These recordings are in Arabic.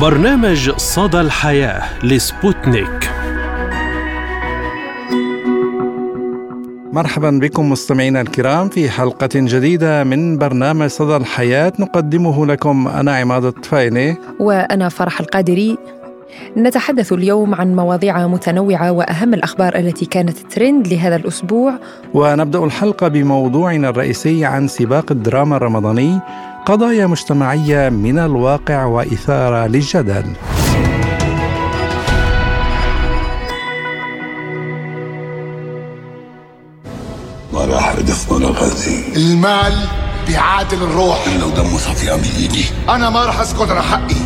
برنامج صدى الحياة لسبوتنيك. مرحبا بكم مستمعينا الكرام في حلقة جديدة من برنامج صدى الحياة. نقدمه لكم أنا عماد الطفيلي. وأنا فرح القادري. نتحدث اليوم عن مواضيع متنوعة وأهم الأخبار التي كانت ترند لهذا الأسبوع. ونبدأ الحلقة بموضوعنا الرئيسي عن سباق الدراما الرمضاني. قضايا مجتمعية من الواقع وإثارة للجدل. ما راح ادف ولا غازي المال بيعادل الروح. لو دمه صفي من ايدي أنا ما راح أسكت على حقي.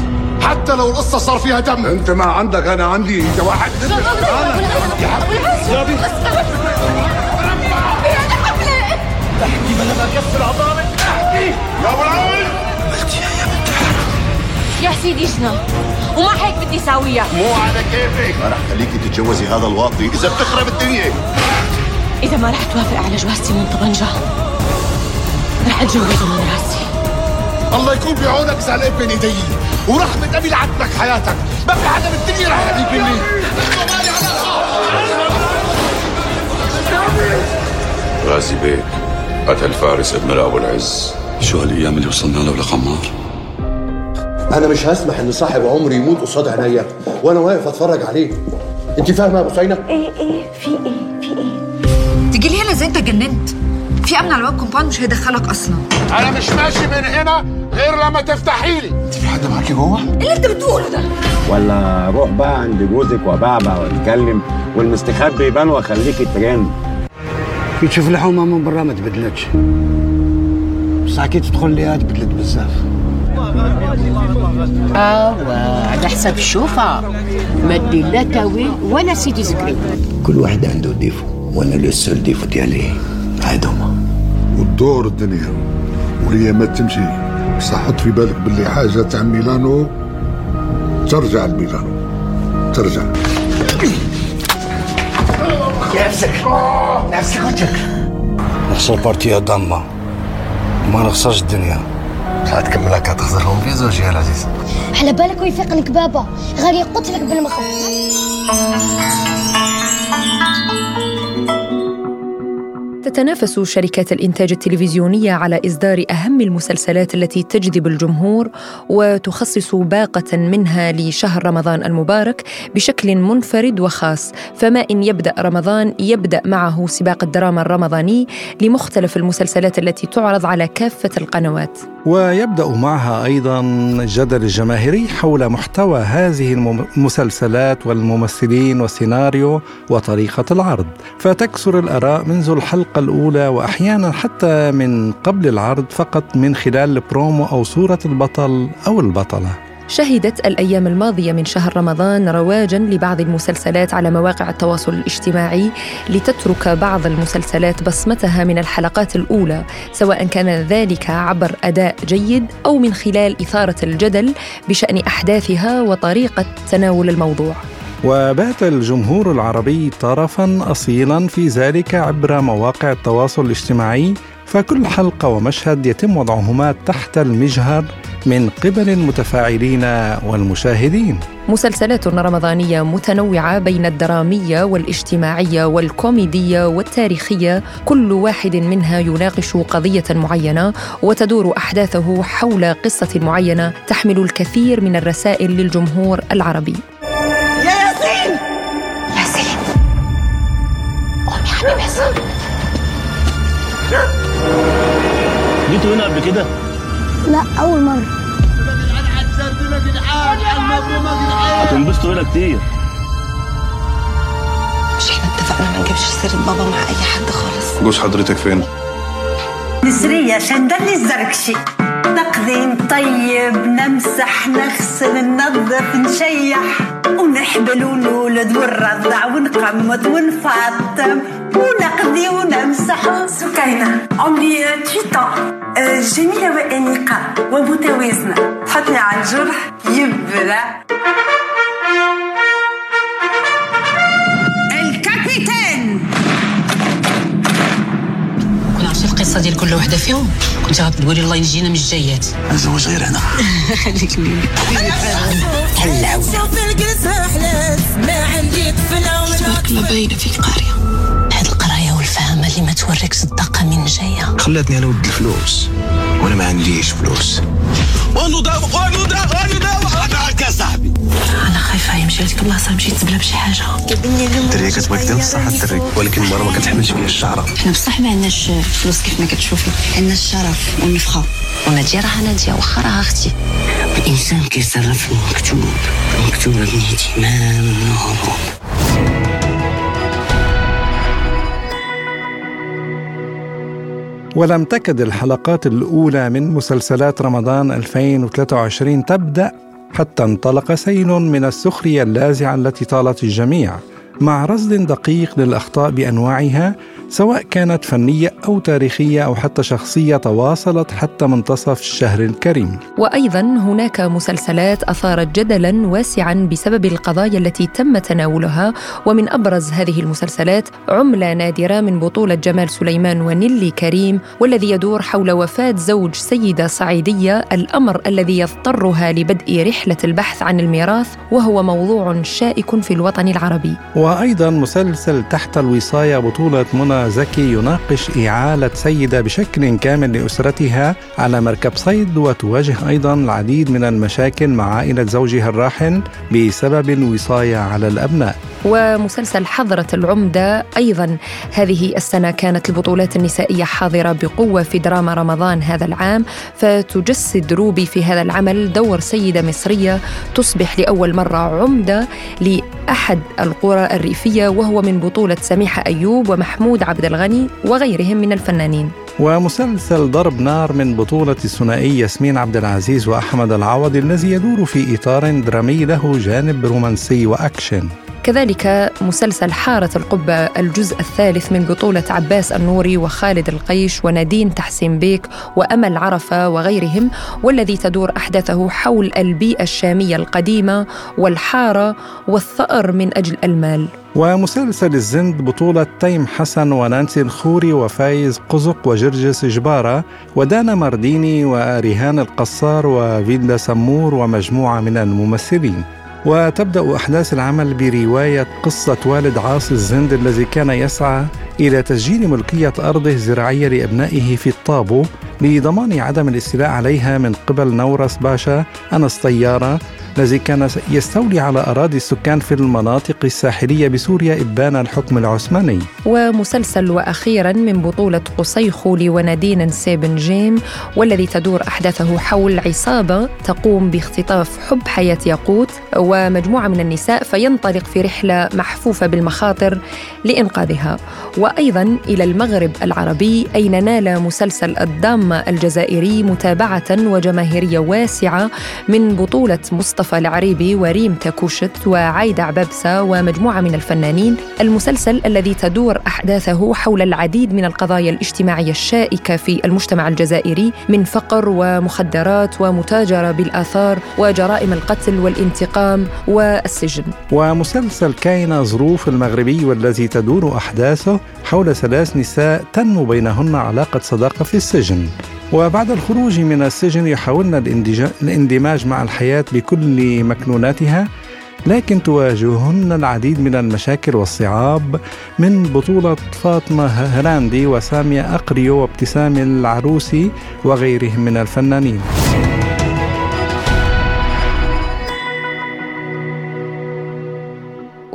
حتى لو القصة صار فيها دم. أنت ما عندك أنا عندي. أنت واحد. يا سيدي شنا وما هيك بدي ساويها مو على كيفك. ما راح خليكي تتجوزي هذا الواطي إذا بتخرب الدنيا. إذا ما رح توافق على جوازتي من طبنجة رح أتجوزه من راسي. الله يكون بعونك زعلان بين ايدي ورحمة أبي لعتبك حياتك. ما في حدا بالدنيا رح يحبني غازي بيك قتل فارس ابن ابو العز. شو هالايام اللي وصلنا له لخمار أنا مش هسمح إن صاحب عمري يموت قصاد عينيا وأنا واقف أتفرج عليه. أنت فاهمة يا بوسينه إيه إيه في إيه في إيه؟ تجي لي هنا زي أنت جننت في أمن على باب ال compound مش هيدخلك أصلا. أنا مش ماشي من هنا غير لما تفتحي لي. أنت في حدا معاكي جوه؟ اللي أنت بتقوله ده؟ ولا أروح بقى عند جوزك وبعبع واتكلم والمستخبي يبان واخليكي ترند تشوف الحومه من برا ما تبدلتش. بس كي تدخل ليها تبدلت بزاف. آه على حسب الشوفة. ما دير لا تاويل ولا سيدي زكري. كل واحد عنده défaut وأنا le seul défaut ديالي. هاد هما. وتدور الدنيا. والايامات تمشي. بس حط في بالك باللي حاجة تاع ميلانو. ترجع لميلانو. ترجع. نفسك. نفسك وجهك. نخسر بارتيا ضامة ما نخسرش الدنيا. ساعات كملك هتخسرهم في زوجي يا العزيز على بالك ويفيقنك بابا غادي يقتلك بالمخ تتنافس شركات الإنتاج التلفزيونية على إصدار أهم المسلسلات التي تجذب الجمهور وتخصص باقة منها لشهر رمضان المبارك بشكل منفرد وخاص. فما إن يبدأ رمضان يبدأ معه سباق الدراما الرمضاني لمختلف المسلسلات التي تعرض على كافة القنوات. ويبدأ معها أيضا الجدل الجماهيري حول محتوى هذه المسلسلات والممثلين والسيناريو وطريقة العرض. فتكثر الآراء منذ الحلقة الأولى وأحيانا حتى من قبل العرض فقط من خلال البرومو أو صورة البطل أو البطلة. شهدت الأيام الماضية من شهر رمضان رواجا لبعض المسلسلات على مواقع التواصل الاجتماعي لتترك بعض المسلسلات بصمتها من الحلقات الأولى سواء كان ذلك عبر أداء جيد أو من خلال إثارة الجدل بشأن أحداثها وطريقة تناول الموضوع. وبات الجمهور العربي طرفا اصيلا في ذلك عبر مواقع التواصل الاجتماعي فكل حلقة ومشهد يتم وضعهما تحت المجهر من قبل المتفاعلين والمشاهدين. مسلسلات رمضانية متنوعة بين الدرامية والاجتماعية والكوميدية والتاريخية كل واحد منها يناقش قضية معينة وتدور أحداثه حول قصة معينة تحمل الكثير من الرسائل للجمهور العربي. جيتوا هنا قبل كده؟ لا أول مرة. هتنبسطوا هنا كتير. مش إحنا اتفقنا ما نجيبش سيرة بابا مع أي حد خالص. جوز حضرتك فين؟ نسرية شندلي الزركشي. نقضي نطيب نمسح نغسل ننظف نشيح. ونحبل ونولد ونرضع ونقمط ونفطم. ونقضي ونمسح سكينة. عمري 8 جميلة وأنيقة ومتوازنة. تحطني على الجرح يبرى الكابيتان! القصة ديال كل وحده فيهم كنت غتقولي الله ينجينا من الجايات نزوج غير أنا خليك لي طلعوا ما عندي طفله تبارك الله باينه فيك قاريه هاد القرايه والفهمه اللي ما توريكش الدقه من جاية خلاتني أنا ود الفلوس وأنا ما عنديش فلوس هذاك يا صاحبي أنا لك البلاصه مشيت تبلا بشي حاجة. الدرية كتبغيك دير بصح الدري ولكن المرة ما كتحملش فيا الشعرة. إحنا بصح ما عندناش فلوس كيف ما كتشوفي. عندنا الشرف والنفخة. وناديه راه ناديه واخا راه أختي. الإنسان كيتصرف في المكتوب. المكتوب بنيتي ما ممنوع ولم تكد الحلقات الأولى من مسلسلات رمضان 2023 تبدأ حتى انطلق سيل من السخرية اللاذعة التي طالت الجميع. مع رصد دقيق للأخطاء بأنواعها سواء كانت فنية أو تاريخية أو حتى شخصية تواصلت حتى منتصف الشهر الكريم. وأيضا هناك مسلسلات أثارت جدلا واسعا بسبب القضايا التي تم تناولها ومن أبرز هذه المسلسلات عملة نادرة من بطولة جمال سليمان ونيلي كريم والذي يدور حول وفاة زوج سيدة صعيدية الأمر الذي يضطرها لبدء رحلة البحث عن الميراث وهو موضوع شائك في الوطن العربي. وأيضا مسلسل تحت الوصاية بطولة منى زكي يناقش إعالة سيدة بشكل كامل لأسرتها على مركب صيد وتواجه أيضا العديد من المشاكل مع عائلة زوجها الراحل بسبب الوصاية على الأبناء. ومسلسل حضرة العمدة أيضا. هذه السنة كانت البطولات النسائية حاضرة بقوة في دراما رمضان هذا العام فتجسد روبي في هذا العمل دور سيدة مصرية تصبح لأول مرة عمدة لأحد القرى الريفية وهو من بطولة سميحة أيوب ومحمود عبد الغني وغيرهم من الفنانين. ومسلسل ضرب نار من بطولة الثنائي ياسمين عبد العزيز وأحمد العوضي الذي يدور في إطار درامي له جانب رومانسي وأكشن. كذلك مسلسل حارة القبة الجزء الثالث من بطولة عباس النوري وخالد القيش ونادين تحسين بيك وأمل عرفة وغيرهم والذي تدور أحداثه حول البيئة الشامية القديمة والحارة والثأر من أجل المال. ومسلسل الزند بطولة تيم حسن ونانسي الخوري وفايز قزق وجرجس جبارة ودانا مرديني وريهان القصار وفيلا سمور ومجموعة من الممثلين. وتبدأ أحداث العمل برواية قصة والد عاصي الزند الذي كان يسعى إلى تسجيل ملكية أرضه الزراعية لأبنائه في الطابو لضمان عدم الاستيلاء عليها من قبل نورس باشا أنس طيارة الذي كان يستولي على أراضي السكان في المناطق الساحلية بسوريا إبان الحكم العثماني. ومسلسل وأخيرا من بطولة قصي خولي ونادين سيبن جيم والذي تدور أحداثه حول عصابة تقوم باختطاف حب حياة ياقوت ومجموعة من النساء فينطلق في رحلة محفوفة بالمخاطر لإنقاذها. وأيضا إلى المغرب العربي أين نال مسلسل الدامة الجزائري متابعة وجماهيرية واسعة من بطولة مصطفى العريبي وريم تاكوشت وعايدة عبابسة ومجموعة من الفنانين. المسلسل الذي تدور أحداثه حول العديد من القضايا الاجتماعية الشائكة في المجتمع الجزائري من فقر ومخدرات ومتاجرة بالآثار وجرائم القتل والانتقام والسجن. ومسلسل كاين ظروف المغربي والذي تدور أحداثه حول ثلاث نساء تنمو بينهن علاقة صداقة في السجن. وبعد الخروج من السجن يحاولن الاندماج مع الحياة بكل مكنوناتها لكن تواجههن العديد من المشاكل والصعاب من بطولة فاطمة هراندي وسامية أقريو وابتسام العروسي وغيرهم من الفنانين.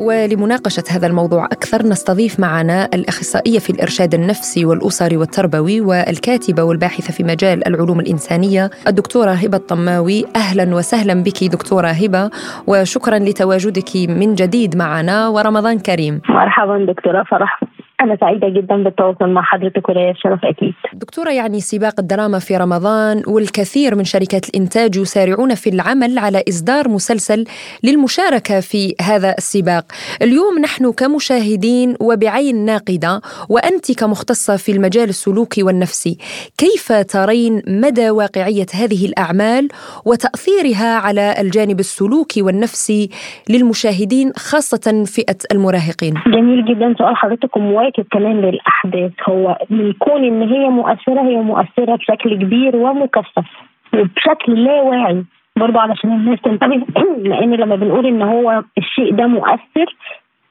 ولمناقشة هذا الموضوع أكثر نستضيف معنا الأخصائية في الإرشاد النفسي والأسري والتربوي والكاتبة والباحثة في مجال العلوم الإنسانية الدكتورة هبة الطماوي أهلا وسهلا بك دكتورة هبة وشكرا لتواجدك من جديد معنا. ورمضان كريم. مرحبا دكتورة فرح. أنا سعيدة جدا بالتواصل مع حضرتك ولي الشرف أكيد. دكتورة يعني سباق الدراما في رمضان والكثير من شركات الإنتاج يسارعون في العمل على إصدار مسلسل للمشاركة في هذا السباق. اليوم نحن كمشاهدين وبعين ناقدة وأنت كمختصة في المجال السلوكي والنفسي. كيف ترين مدى واقعية هذه الأعمال وتأثيرها على الجانب السلوكي والنفسي للمشاهدين خاصة فئة المراهقين؟ جميل جدا سؤال حضرتك مواكب كمان للأحداث. هو من كون إن هي مؤثرة هي مؤثرة بشكل كبير ومكثف وبشكل لا واعي برضه علشان الناس تنتبه لأن لما بنقول إن هو الشيء ده مؤثر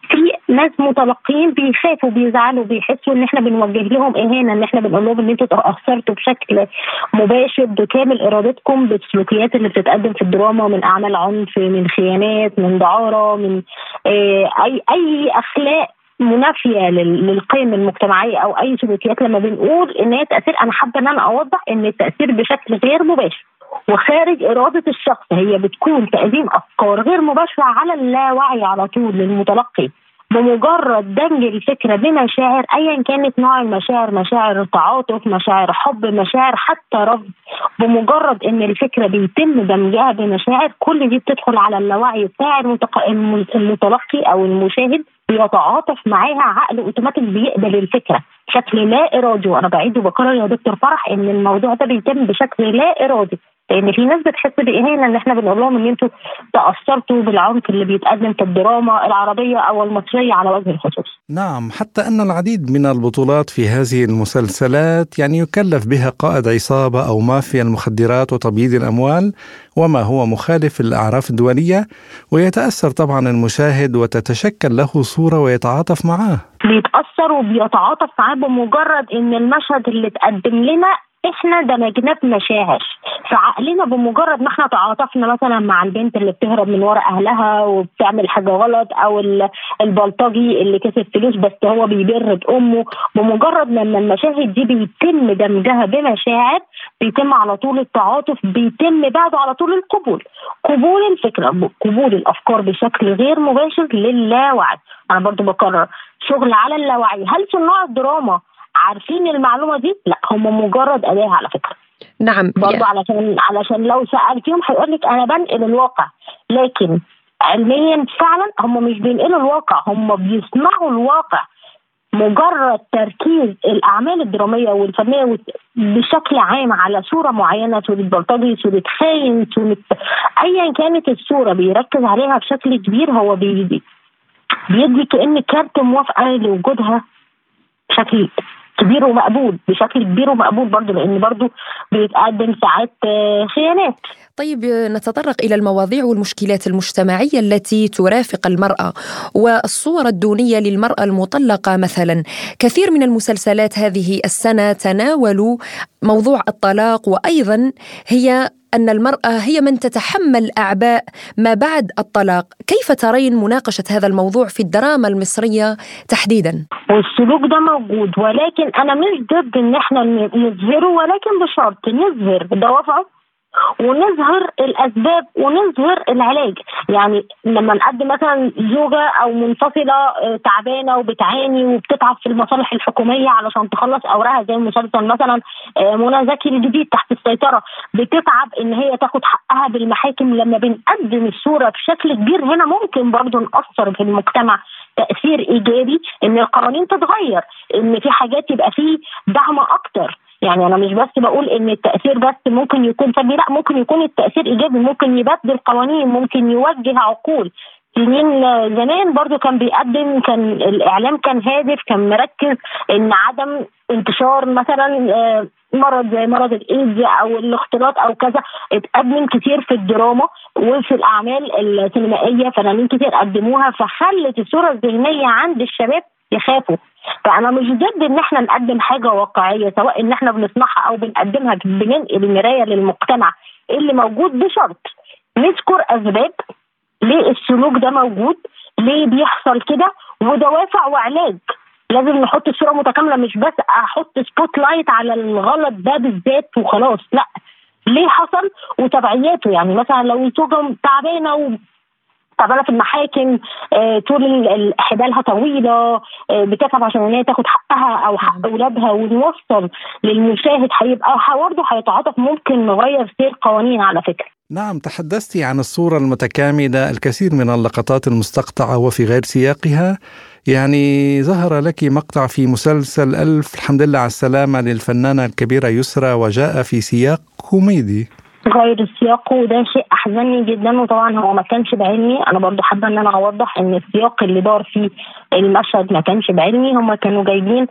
في ناس متلقين بيخافوا بيزعلوا بيحسوا إن إحنا بنوجه لهم إهانة إن إحنا بنقول لهم إن أنتوا تأثرتوا بشكل مباشر بكامل إرادتكم بالسلوكيات اللي بتتقدم في الدراما من أعمال عنف من خيانات من دعارة من آه أي أي أخلاق منافية للقيم المجتمعية أو أي سلوكيات. لما بنقول إن هي تأثير أنا حابة إن أنا أوضح إن التأثير بشكل غير مباشر وخارج إرادة الشخص. هي بتكون تقديم أفكار غير مباشرة على اللاوعي على طول للمتلقي بمجرد دمج الفكرة بمشاعر أيا كانت نوع المشاعر مشاعر تعاطف مشاعر حب مشاعر حتى رفض. بمجرد إن الفكرة بيتم دمجها بمشاعر كل دي بتدخل على اللاوعي بتاع المتلقي أو المشاهد بيتعاطف معاها عقله أوتوماتيك بيقبل الفكرة بشكل لا إرادي. وأنا بعيد وبكرر يا دكتور فرح إن الموضوع ده بيتم بشكل لا إرادي. لأن في ناس بتحس بإهانة إن إحنا بنقول لهم إن أنتوا تأثرتوا بالعنف اللي بيتقدم في الدراما العربية أو المصرية على وجه الخصوص. نعم حتى أن العديد من البطولات في هذه المسلسلات يعني يكلف بها قائد عصابة أو مافيا المخدرات وتبييض الأموال وما هو مخالف للأعراف الدولية ويتأثر طبعا المشاهد وتتشكل له صورة ويتعاطف معاه. بيتأثر وبيتعاطف معاه بمجرد إن المشهد اللي اتقدم لنا إحنا دمجناه بمشاعر. فعقلنا بمجرد ما إحنا تعاطفنا مثلا مع البنت اللي بتهرب من ورا أهلها وبتعمل حاجة غلط أو البلطجي اللي كسب فلوس بس هو بيبر بأمه بمجرد لما المشاهد دي بيتم دمجها بمشاعر بيتم على طول التعاطف بيتم بعده على طول القبول. قبول الفكرة قبول الأفكار بشكل غير مباشر للاوعي. أنا برضو بكرر شغل على اللاوعي. هل صناع الدراما عارفين المعلومة دي؟ لا هم مجرد اداه على فكرة. نعم برضه علشان علشان لو سألتيهم هيقول لك أنا بنقل الواقع لكن علميا فعلا هم مش بينقلوا الواقع هم بيصنعوا الواقع مجرد تركيز الأعمال الدرامية والفنية بشكل عام على صورة معينة صوره بلطجي صوره خاين صوره ايا كانت الصورة بيركز عليها بشكل كبير هو بيدي بيدي كأن كارت موافقة لوجودها بشكل كبير ومقبول بشكل كبير ومقبول برضه لأن برضه بيتقدم ساعات خيانات. طيب نتطرق إلى المواضيع والمشكلات المجتمعية التي ترافق المرأة والصور الدونية للمرأة المطلقة مثلا. كثير من المسلسلات هذه السنة تناولوا موضوع الطلاق وأيضا هي أن المرأة هي من تتحمل أعباء ما بعد الطلاق. كيف ترين مناقشة هذا الموضوع في الدراما المصرية تحديدا؟ والسلوك ده موجود ولكن أنا مش ضد إن إحنا نظهره ولكن بشرط نظهر. دوافعه ونظهر الأسباب ونظهر العلاج. يعني لما نقدم مثلا زوجه أو منفصلة تعبانة وبتعاني وبتتعب في المصالح الحكومية علشان تخلص أوراقها زي مسلسل مثلا منى زكي الجديد تحت السيطرة بتتعب إن هي تاخد حقها بالمحاكم. لما بنقدم الصورة بشكل كبير هنا ممكن برضه نأثر في المجتمع تأثير إيجابي إن القوانين تتغير إن في حاجات يبقى فيه دعم أكتر. يعني أنا مش بس بقول إن التأثير بس ممكن يكون سلبي لأ ممكن يكون التأثير إيجابي ممكن يبدل قوانين ممكن يوجه عقول. سنين زمان برضو كان بيقدم كان الإعلام كان هادف كان مركز إن عدم انتشار مثلا مرض زي مرض الإيدز أو الاختلاط أو كذا. اتقدم كتير في الدراما وفي الأعمال السينمائية فنانين كتير قدموها فخلت الصورة الذهنية عند الشباب يخافوا. فأنا مش ضد إن إحنا نقدم حاجة واقعية سواء إن إحنا بنصنعها أو بنقدمها بننقل مرايه للمجتمع. اللي موجود بشرط نذكر أسباب ليه السلوك ده موجود ليه بيحصل كده ودوافع وعلاج. لازم نحط الصورة متكاملة مش بس أحط spotlight على الغلط ده بالذات وخلاص لأ. ليه حصل وتبعياته؟ يعني مثلا لو زوجه تعبانة تعبانه في المحاكم آه، طول حبالها طويلة آه، بتتعب عشان إن هي تاخد حقها أو حق أولادها ونوصل للمشاهد هيبقى برضه هيتعاطف ممكن نغير سير قوانين على فكرة. نعم تحدثت عن الصورة المتكاملة الكثير من اللقطات المستقطعة وفي غير سياقها. يعني ظهر لك مقطع في مسلسل ألف الحمد لله على السلامة للفنانة الكبيرة يسرى وجاء في سياق كوميدي. غير السياق وده شيء أحزنني جدا وطبعا هو ما كانش بعلمي. أنا برضو حابة إن أنا أوضح إن السياق اللي دار فيه المشهد ما كانش بعلمي. هم كانوا جايبين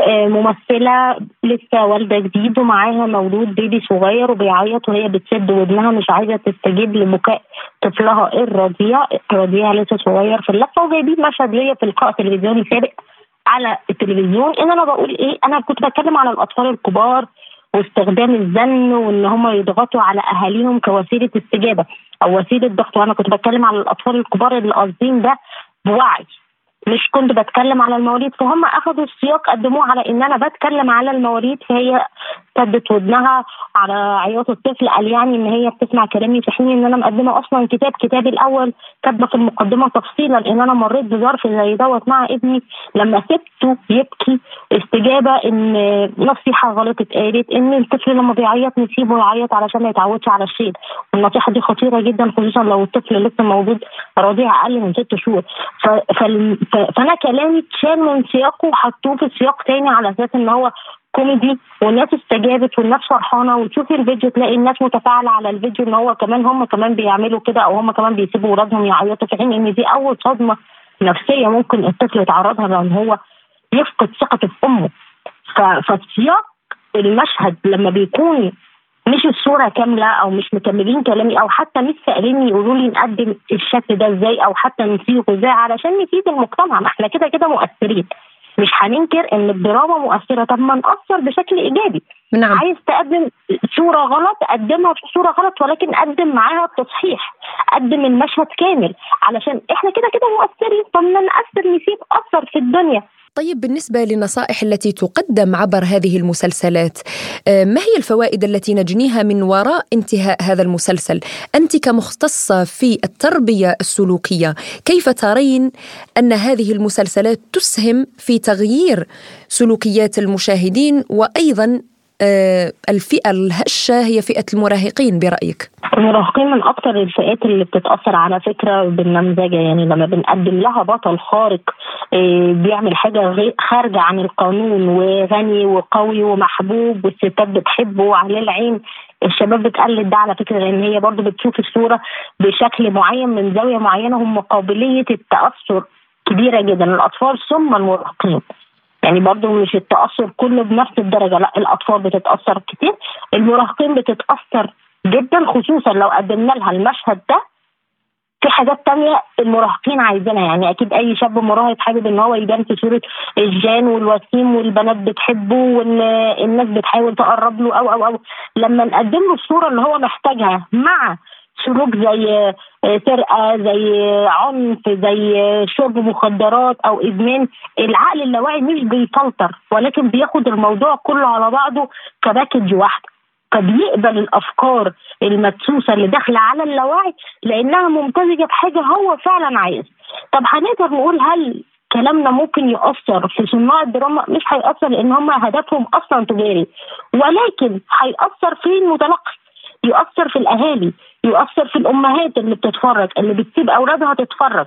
آه، ممثلة لسه والدة جديد ومعاها مولود بيبي صغير وبيعيط وهي بتسد ودنها مش عايزة تستجيب لبكاء طفلها الرضيع. رضيع لسه صغير في اللفه وجايبين مشهد ليا في لقاء تلفزيوني سابق على التلفزيون. إن أنا بقول إيه أنا كنت بتكلم على الأطفال الكبار واستخدام الزن وإن هم يضغطوا على أهاليهم كوسيلة استجابة أو وسيلة ضغط. وأنا كنت بتكلم على الأطفال الكبار اللي قاصدين ده بوعي مش كنت بتكلم على المواليد. فهم أخذوا السياق قدموه على إن أنا بتكلم على المواليد. فهي سدت ودنها على عياط الطفل. قال يعني إن هي بتسمع كلامي في حين إن أنا مقدمة أصلا كتاب. كتابي الأول كاتبة في المقدمة تفصيلا إن أنا مريت بظرف زي دوت مع ابني. لما سبته يبكي استجابة إن نصيحة غلط اتقالت إن الطفل لما بيعيط نسيبه يعيط علشان ما يتعودش على الشيء. والنصيحه دي خطيرة جدا خصوصا لو الطفل لسه موجود رضيع أقل من ست شهور. فأنا كلامي اتشال من سياقه وحطوه في سياق تاني على أساس إن هو كوميدي والناس استجابت والناس فرحانة وتشوفي الفيديو تلاقي الناس متفاعلة على الفيديو إن هو كمان هم كمان بيعملوا كده أو هم كمان بيسيبوا ولادهم يعيطوا في حين إن دي أول صدمة نفسية ممكن الطفل يتعرضها لأن هو يفقد ثقته في أمه. فسياق المشهد لما بيكون مش الصورة كاملة أو مش مكملين كلامي أو حتى مش ساليني يقولوا لي نقدم الشكل ده إزاي أو حتى نسيبه إزاي علشان نفيد المجتمع ما إحنا كده كده مؤثرين. مش هننكر إن الدراما مؤثرة. طب ما نأثر بشكل إيجابي. نعم. عايز تقدم صورة غلط قدمها في صورة غلط ولكن قدم معاها التصحيح. قدم المشهد كامل. علشان إحنا كده كده مؤثرين طب ما نأثر نسيب أثر في الدنيا. طيب بالنسبة للنصائح التي تقدم عبر هذه المسلسلات ما هي الفوائد التي نجنيها من وراء انتهاء هذا المسلسل؟ أنت كمختصة في التربية السلوكية كيف ترين أن هذه المسلسلات تسهم في تغيير سلوكيات المشاهدين وأيضا الفئة الهشة هي فئة المراهقين برأيك؟ المراهقين من أكثر الفئات اللي بتتأثر على فكرة بالنمذجة يعني لما بنقدم لها بطل خارق بيعمل حاجة خارجة عن القانون وغني وقوي ومحبوب والستات بتحبه وعليه العين الشباب بتقلد ده على فكرة لأن هي برضو بتشوف الصورة بشكل معين من زاوية معينة هم قابلية التأثر كبيرة جدا الأطفال ثم المراهقين يعني برضو مش التأثر كله بنفس الدرجة لا الأطفال بتتأثر كتير المراهقين بتتأثر جدا خصوصا لو قدمنا لها المشهد ده. في حاجات تانية المراهقين عايزينها يعني أكيد أي شاب مراهق حابب إن هو يبان في صورة الجان والوسيم والبنات بتحبه والناس بتحاول تقرب له أو أو أو. لما نقدم له الصورة اللي هو محتاجها مع سلوك زي سرقه زي عنف زي شرب مخدرات أو ادمان العقل اللاواعي مش بيفلتر ولكن بياخد الموضوع كله على بعضه كباكج واحدة فبيقبل الأفكار المدسوسة اللي داخله على اللاواعي لأنها ممتزجة بحاجة هو فعلا عايز. طب هنقدر نقول هل كلامنا ممكن يأثر في صناع الدراما؟ مش هيأثر لأن هم هدفهم أصلا تجاري ولكن هيأثر في المتلقي يؤثر في الأهالي. يؤثر في الأمهات اللي بتتفرج اللي بتسيب أولادها تتفرج.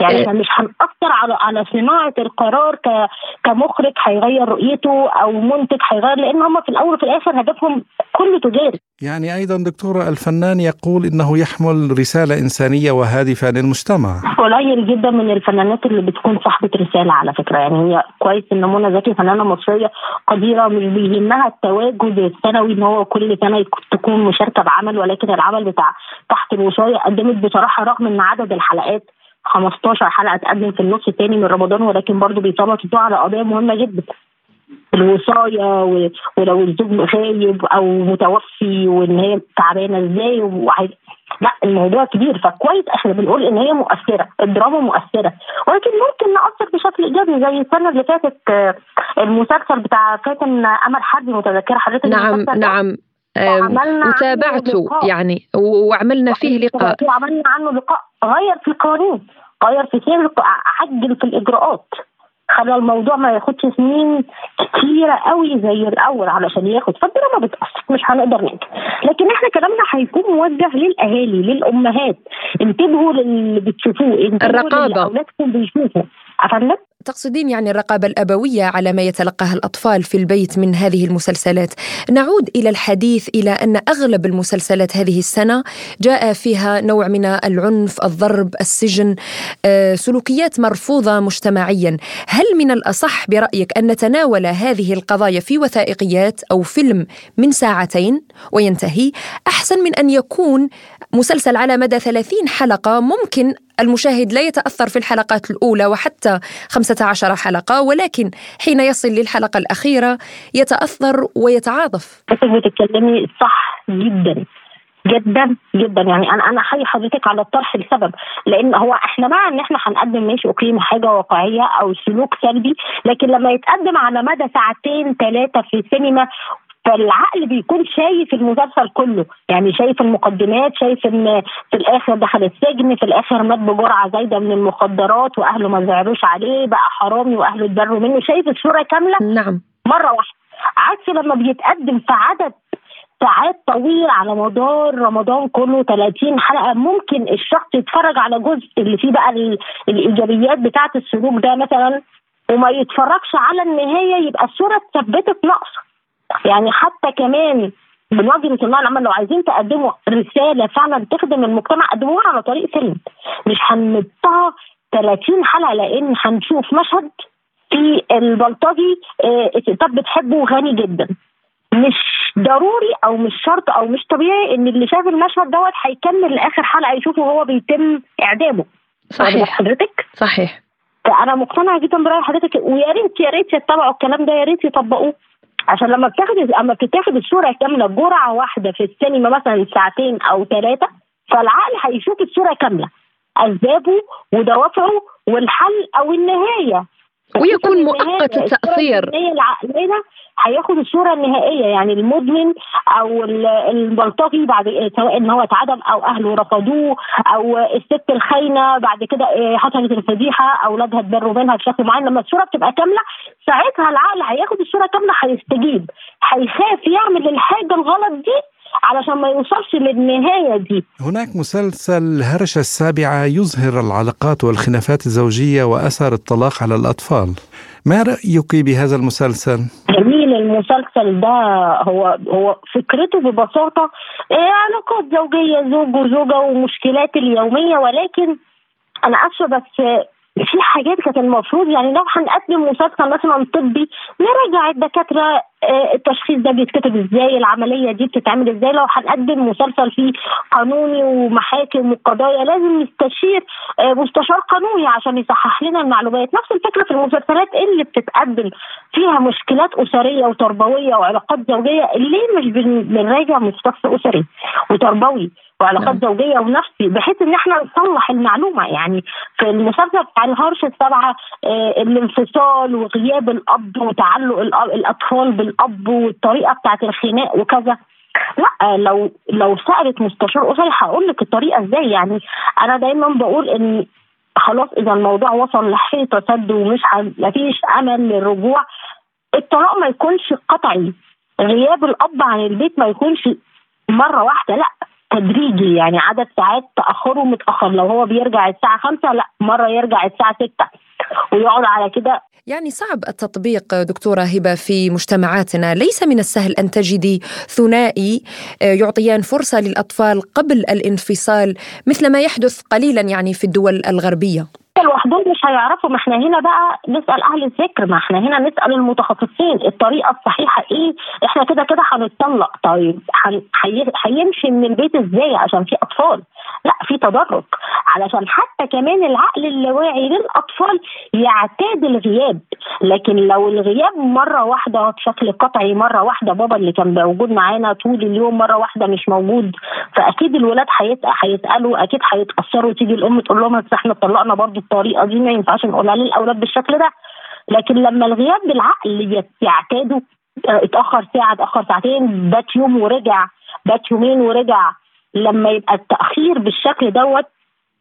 يعني إحنا مش هنأثر على على صناعة القرار ك كمخرج هيغير رؤيته أو منتج هيغير لأن هم في الأول وفي الآخر هدفهم كله تجاري. يعني أيضا دكتورة الفنان يقول إنه يحمل رسالة إنسانية وهادفة للمجتمع. قليل جدا من الفنانات اللي بتكون صاحبة رسالة على فكرة يعني هي كويس إن منى زكي فنانة مصرية قديرة مش بيهمها التواجد السنوي إن هو كل سنة تكون مشاركة بعمل ولكن العمل بتاع تحت الوصاية قدمت بصراحة رغم إن عدد الحلقات 15 حلقة تقدم في النص الثاني من رمضان ولكن برضه بيسلطوا على قضايا مهمة جدا. الوصاية ولو الزوج غايب أو متوفي وإن هي تعبانة إزاي وعايز لا الموضوع كبير. فكويس إحنا بنقول إن هي مؤثرة الدراما مؤثرة. ولكن ممكن ناثر بشكل إيجابي زي السنة اللي فاتت المسلسل بتاع فاتن أمل حربي متذكرة حضرتك؟ نعم نعم. وتابعته يعني وعملنا فيه لقاء. وعملنا عنه لقاء. غير في القوانين. غير في سير عجل في الإجراءات. خلى الموضوع ما ياخدش سنين كتيرة قوي زي الأول علشان ياخد. فالدراما بتأثر. مش هنقدر ننكر. لكن إحنا كلامنا هيكون موجه للأهالي للأمهات. انتبهوا للي بتشوفوه. انتبهوا الرقابة. أولادكم بيشوفوا. أفندم؟ تقصدين يعني الرقابة الأبوية على ما يتلقاه الأطفال في البيت من هذه المسلسلات. نعود إلى الحديث إلى أن أغلب المسلسلات هذه السنة جاء فيها نوع من العنف الضرب السجن آه، سلوكيات مرفوضة مجتمعيا. هل من الأصح برأيك أن نتناول هذه القضايا في وثائقيات أو فيلم من ساعتين وينتهي أحسن من أن يكون مسلسل على مدى 30 حلقة. ممكن المشاهد لا يتأثر في الحلقات الأولى وحتى 15 حلقة ولكن حين يصل للحلقة الأخيرة يتأثر ويتعاطف. بتتكلمي صح جدا جدا جدا. يعني أنا أنا حي حضرتك على الطرح لسبب لأن هو إحنا مع إن إحنا هنقدم ماشي أوكي حاجة واقعية أو سلوك سلبي لكن لما يتقدم على مدى ساعتين ثلاثة في السينما فالعقل بيكون شايف المسلسل كله. يعني شايف المقدمات شايف إن في الآخر دخل السجن في الآخر مات بجرعة زايدة من المخدرات وأهله ما زعلوش عليه بقى حرامي وأهله اتبروا منه. شايف الصورة كاملة؟ نعم. مرة واحدة. عكس لما بيتقدم في عدد ساعات طويلة على مدار رمضان كله 30 حلقة ممكن الشخص يتفرج على جزء اللي فيه بقى الإيجابيات بتاعة السلوك ده مثلا وما يتفرجش على النهاية يبقى الصورة اتثبتت ناقصة. يعني حتى كمان وجهة الله العامه لو عايزين تقدموا رسالة فعلا تخدم المجتمع قدموها على طريق فيلم مش هنمدها 30 حلقة لأن هنشوف مشهد في البلطجي آه، طب بتحبه غني جدا. مش ضروري أو مش شرط أو مش طبيعي إن اللي شاف المشهد دوت هيكمل لآخر حلقة يشوفه وهو بيتم إعدامه. صحيح. حضرتك؟ صحيح. فأنا مقتنعة جدا برأي حضرتك ويا ريت يا ريت يتبعوا الكلام ده يا ريت يطبقوه. عشان لما بتاخد أما بتتاخد الصورة كاملة جرعة واحدة في السينما مثلا ساعتين أو ثلاثة فالعقل هيشوف الصورة كاملة أسبابه ودوافعه والحل أو النهاية. ويكون مؤقت التأثير. العقليه هياخد الصورة النهائية يعني المدمن أو البلطجي بعد سواء إن هو اتعدم أو أهله رفضوه أو الست الخاينة بعد كده آه، حصلت الفضيحة اولادها اتبروا منها بشكل معين. لما الصورة بتبقى كاملة ساعتها العقل هياخد الصورة كاملة هيستجيب هيخاف يعمل الحاجة الغلط دي علشان ما يوصلش للنهاية دي. هناك مسلسل هرشة السابعة يظهر العلاقات والخلافات الزوجية وأثر الطلاق على الأطفال. ما رأيك بهذا المسلسل؟ جميل المسلسل ده هو هو فكرته ببساطة إيه علاقات زوجية زوج وزوجة ومشكلات اليومية ولكن أنا اسفه بس في حاجات كانت المفروض يعني لو هنقدم مسلسل مثلا طبي نراجع الدكاترة آه، التشخيص ده بيتكتب إزاي العملية دي بتتعمل إزاي. لو هنقدم مسلسل فيه قانوني ومحاكم وقضايا لازم نستشير آه، مستشار قانوني عشان يصحح لنا المعلومات. نفس الفكرة في المسلسلات اللي بتتقدم فيها مشكلات أسرية وتربوية وعلاقات زوجية ليه مش بنراجع مستشفى أسري وتربوي؟ وعلاقات نعم. زوجية ونفسي بحيث إن إحنا نصلح المعلومة. يعني في المسلسل بتاع الهرش السبعة آه، الانفصال وغياب الأب وتعلق الأطفال بالأب والطريقة بتاعت الخناق وكذا. لا لو لو سألت مستشار اسري هقول لك الطريقة إزاي. يعني أنا دايما بقول إن خلاص إذا الموضوع وصل لحيطه سد ومش مفيش أمل للرجوع. الطلاق ما يكونش قطعي. غياب الأب عن البيت ما يكونش مرة واحدة لا. تدريجي يعني عدد ساعات تأخره متأخر. لو هو بيرجع الساعة خمسة لا مرة يرجع الساعة ستة ويقعد على كده. يعني صعب التطبيق دكتورة هبة في مجتمعاتنا. ليس من السهل أن تجدي ثنائي يعطيان فرصة للأطفال قبل الانفصال مثل ما يحدث قليلا يعني في الدول الغربية. لوحدهم مش هيعرفوا. ما إحنا هنا بقى نسأل أهل الذكر ما إحنا هنا نسأل المتخصصين الطريقة الصحيحة إيه. إحنا كده كده هنتطلق. طيب هيمشي من البيت إزاي عشان في أطفال؟ لا في تدرج. علشان حتى كمان العقل اللاواعي للأطفال يعتاد الغياب. لكن لو الغياب مرة واحدة بشكل قطعي مرة واحدة بابا اللي كان موجود معانا طول اليوم مرة واحدة مش موجود فأكيد الولاد هيسالوا أكيد هيتأثروا تيجي الأم تقول لهم إحنا اتطلقنا برضه الطريقة دي ما ينفعش نقولها للاولاد بالشكل ده. لكن لما الغياب بالعقل يعتادوا آه، اتأخر ساعة اتأخر ساعتين بات يوم ورجع بات يومين ورجع لما يبقى التأخير بالشكل دوت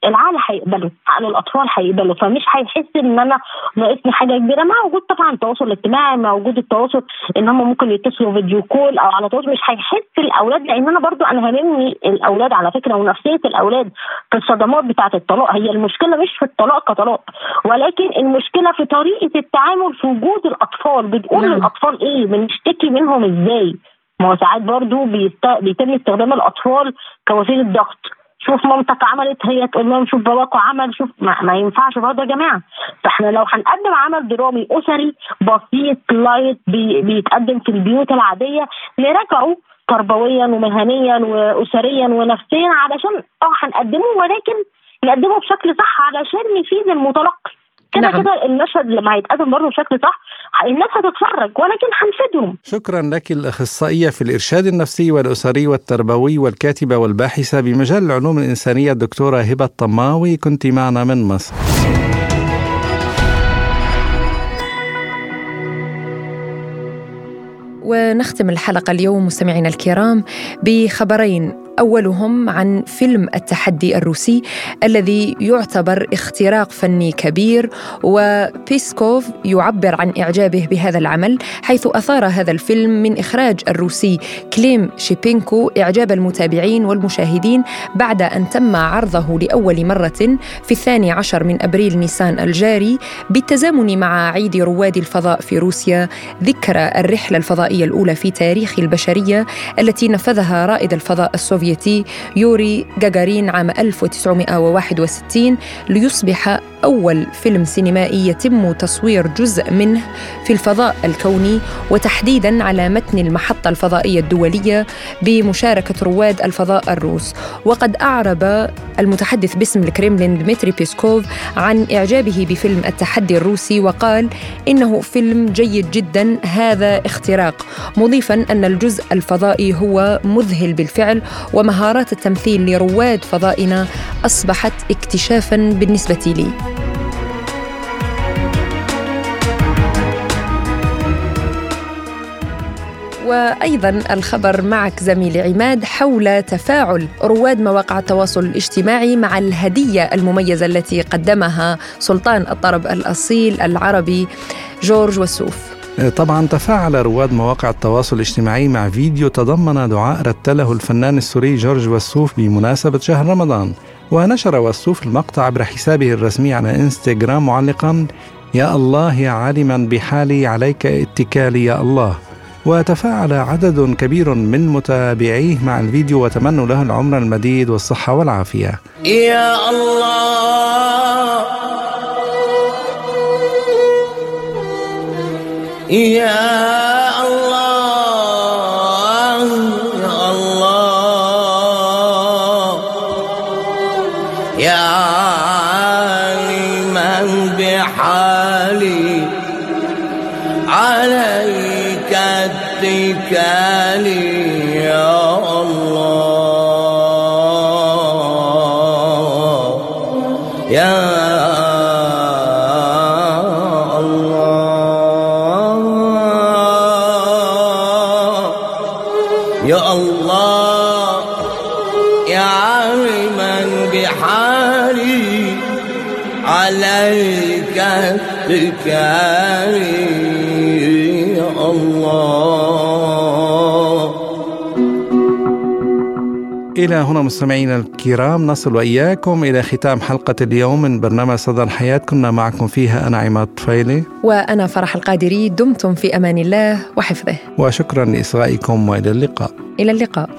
العقل هيقبله عقل الأطفال هيقبله فمش هيحس إن أنا ناقصني حاجة كبيرة. مع وجود طبعا التواصل الاجتماعي مع وجود التواصل إن هم ممكن يتصلوا فيديو كول أو على تواصل مش هيحس الأولاد. لأن أنا برضو أنا هاممني الأولاد على فكرة ونفسية الأولاد في الصدمات بتاعة الطلاق. هي المشكلة مش في الطلاق كطلاق ولكن المشكلة في طريقة التعامل في وجود الأطفال. بتقول نعم. للأطفال إيه؟ بنشتكي منهم إزاي؟ ما هو ساعات برضو بيست... بيتم استخدام الأطفال كوسيلة ضغط. شوف مامتك عملت هي تقول لهم شوف باباكوا عمل شوف ما, ما ينفعش برضه يا جماعة. فإحنا لو هنقدم عمل درامي أسري بسيط light بي... بيتقدم في البيوت العادية نراجعه تربويا ومهنيا واسريا ونفسيا علشان آه هنقدمه ولكن نقدمه بشكل صح علشان نفيد المتلقي. كده نعم. كده المشهد لما هيتقدم برضه بشكل صح الناس هتتفرج ولكن هنفيدهم. شكرا لك الأخصائية في الإرشاد النفسي والأسري والتربوي والكاتبة والباحثة بمجال العلوم الإنسانية الدكتورة هبة الطماوي. كنت معنا من مصر. ونختم الحلقة اليوم مستمعينا الكرام بخبرين. أولهم عن فيلم التحدي الروسي الذي يعتبر اختراق فني كبير وبيسكوف يعبر عن إعجابه بهذا العمل حيث أثار هذا الفيلم من إخراج الروسي كليم شيبينكو إعجاب المتابعين والمشاهدين بعد أن تم عرضه لأول مرة في الثاني عشر من أبريل نيسان الجاري بالتزامن مع عيد رواد الفضاء في روسيا ذكرى الرحلة الفضائية الأولى في تاريخ البشرية التي نفذها رائد الفضاء السوفيتي. يوري جاجارين عام 1961 ليصبح أول فيلم سينمائي يتم تصوير جزء منه في الفضاء الكوني وتحديدا على متن المحطة الفضائية الدولية بمشاركة رواد الفضاء الروس. وقد أعرب المتحدث باسم الكريملين دمتري بيسكوف عن إعجابه بفيلم التحدي الروسي وقال إنه فيلم جيد جدا هذا اختراق مضيفا أن الجزء الفضائي هو مذهل بالفعل ومهارات التمثيل لرواد فضائنا أصبحت اكتشافا بالنسبة لي. وأيضا الخبر معك زميلي عماد حول تفاعل رواد مواقع التواصل الاجتماعي مع الهدية المميزة التي قدمها سلطان الطرب الأصيل العربي جورج وسوف. طبعا تفاعل رواد مواقع التواصل الاجتماعي مع فيديو تضمن دعاء رتله الفنان السوري جورج وسوف بمناسبة شهر رمضان. ونشر وسوف المقطع عبر حسابه الرسمي على إنستغرام معلقا يا الله يا عالما بحالي عليك اتكالي يا الله. وتفاعل عدد كبير من متابعيه مع الفيديو وتمنوا له العمر المديد والصحة والعافية. يا الله يا الله يا الله. يا عالما بحالي عليك اتكالي. إلى هنا مستمعينا الكرام نصل وإياكم إلى ختام حلقة اليوم من برنامج صدى الحياة. كنا معكم فيها أنا عماد طفيلي. وأنا فرح القادري. دمتم في أمان الله وحفظه. وشكرا لإصغائكم وإلى اللقاء. إلى اللقاء.